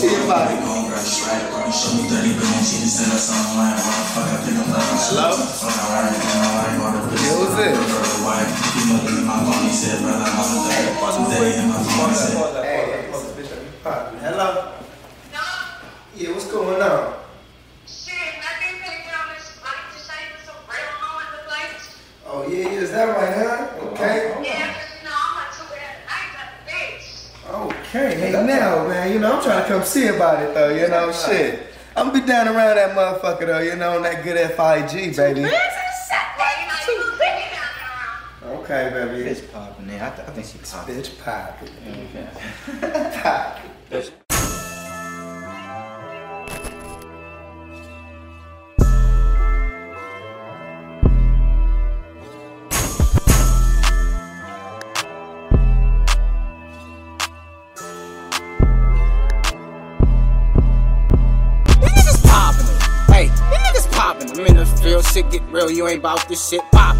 See your body. Hello? Yeah, who's this? Hey, hello? Yeah, what's going on? Oh, yeah, yeah, is that right, huh? Okay, hey now, man, you know, I'm trying to come see about it though, you know, shit. I'm gonna be down around that motherfucker though, you know, on that good FIG, baby. Okay, baby. Bitch popping there. I, th- I think she popping. Bitch poppin'. Okay. Poppin'. I'm in the field, shit get real, you ain't bout this shit it.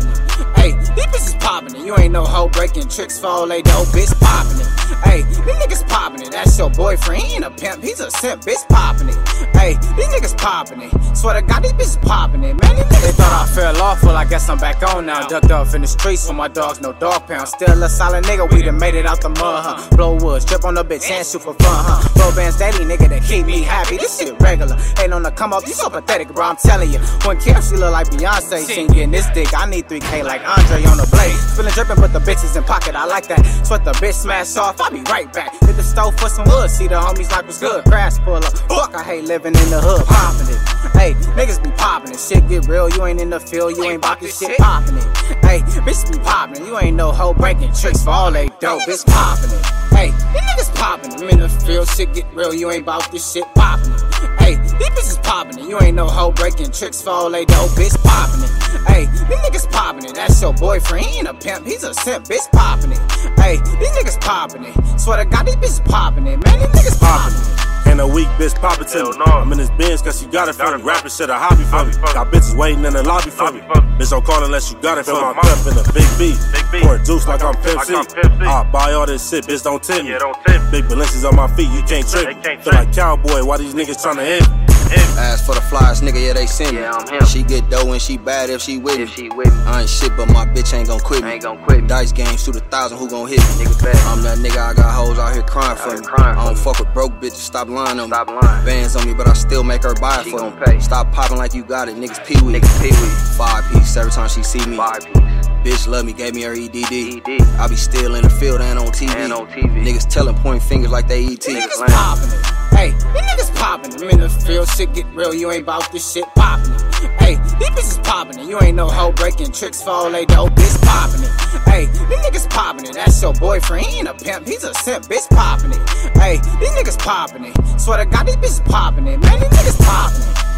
Hey, bitches poppin' it. You ain't no hoe breaking tricks for all they dope, bitch poppin' it. Hey, these niggas poppin' it. That's your boyfriend, he ain't a pimp, he's a simp, bitch poppin' it. Hey, these niggas poppin' it. Swear to God, these bitches poppin' it, man. These niggas they thought I fell off, well, I guess I'm back on now. Ducked off in the streets for my dogs, no dog pound. Still a solid nigga, we done made it out the mud, huh? Blow woods, drip on the bitch and shoot for fun, huh? Blow bands daily, nigga, that keep me happy. This shit regular. Ain't on the come up, you so pathetic, bro, I'm telling you. One care, she look like Beyonce. She ain't getting this dick, I need 3K like Andre on the blade. Spillin' drippin', put the bitches in pocket, I like that. Sweat the bitch smash off, I'll be right back. Hit the stove for some wood, see the homies like what's good. Crash pull up, fuck, I hate living in the hood, poppin' it. Hey, niggas be poppin' it, shit get real, you ain't in the field, you ain't bout this shit poppin' it. Hey, bitch be poppin' you ain't no hoe breaking tricks for all they dope, it's poppin' it. Hey, these niggas poppin' I'm in the field, shit get real, you ain't bout this shit poppin' it. Hey, these bitches poppin' it, you ain't no hoe breaking tricks for all they dope, bitch poppin' it. Hey, these niggas poppin' it, that's your boyfriend, he ain't a pimp, he's a simp, bitch poppin' it. Hey, these niggas poppin' it, swear to God, these bitches poppin' it, man, these niggas poppin' it. Ain't no weak bitch poppin' to me. I'm in this Benz cause she got it for me. Rapping shit a hobby for me. Got bitches waiting in the lobby for me. Bitch don't call unless you got it for me. Pimp in a big B. Pour a juice like I'm Pimp C. I buy all this shit, bitch don't tempt me. Big Balenci's on my feet, you can't trip me. Feel like cowboy, why these niggas tryna hit me? Ask for the flies, nigga, yeah, they send me. Yeah, I'm him. She get dough when she bad if she with me. If she with me, I ain't shit, but my bitch ain't gon' quit me. I ain't gon' quit me. Dice game, shoot a thousand, who gon' hit me? Nigga bad. I'm that nigga, I got hoes out here crying for me. crying I don't fuck with broke bitches, stop lying on me. Stop lying. Bands on me, but I still make her buy it She for me. pay. Stop popping like you got it, niggas pee wee. Niggas pee wee. Five piece every time she see me. Five piece. Bitch love me, gave me her EDD. ED. I be still in the field and on TV. And on TV. Niggas telling point fingers like they ET. Niggas. Hey, these niggas poppin'. I'm in the field, shit get real, you ain't bout this shit poppin'. Hey, these bitches poppin' it. You ain't no hoe breaking tricks for all they dope, bitch poppin' it. Hey, these niggas poppin' it. That's your boyfriend, he ain't a pimp, he's a simp, bitch poppin' it. Hey, these niggas poppin' it. Swear to God, these bitches poppin' it. Man, these niggas poppin' it.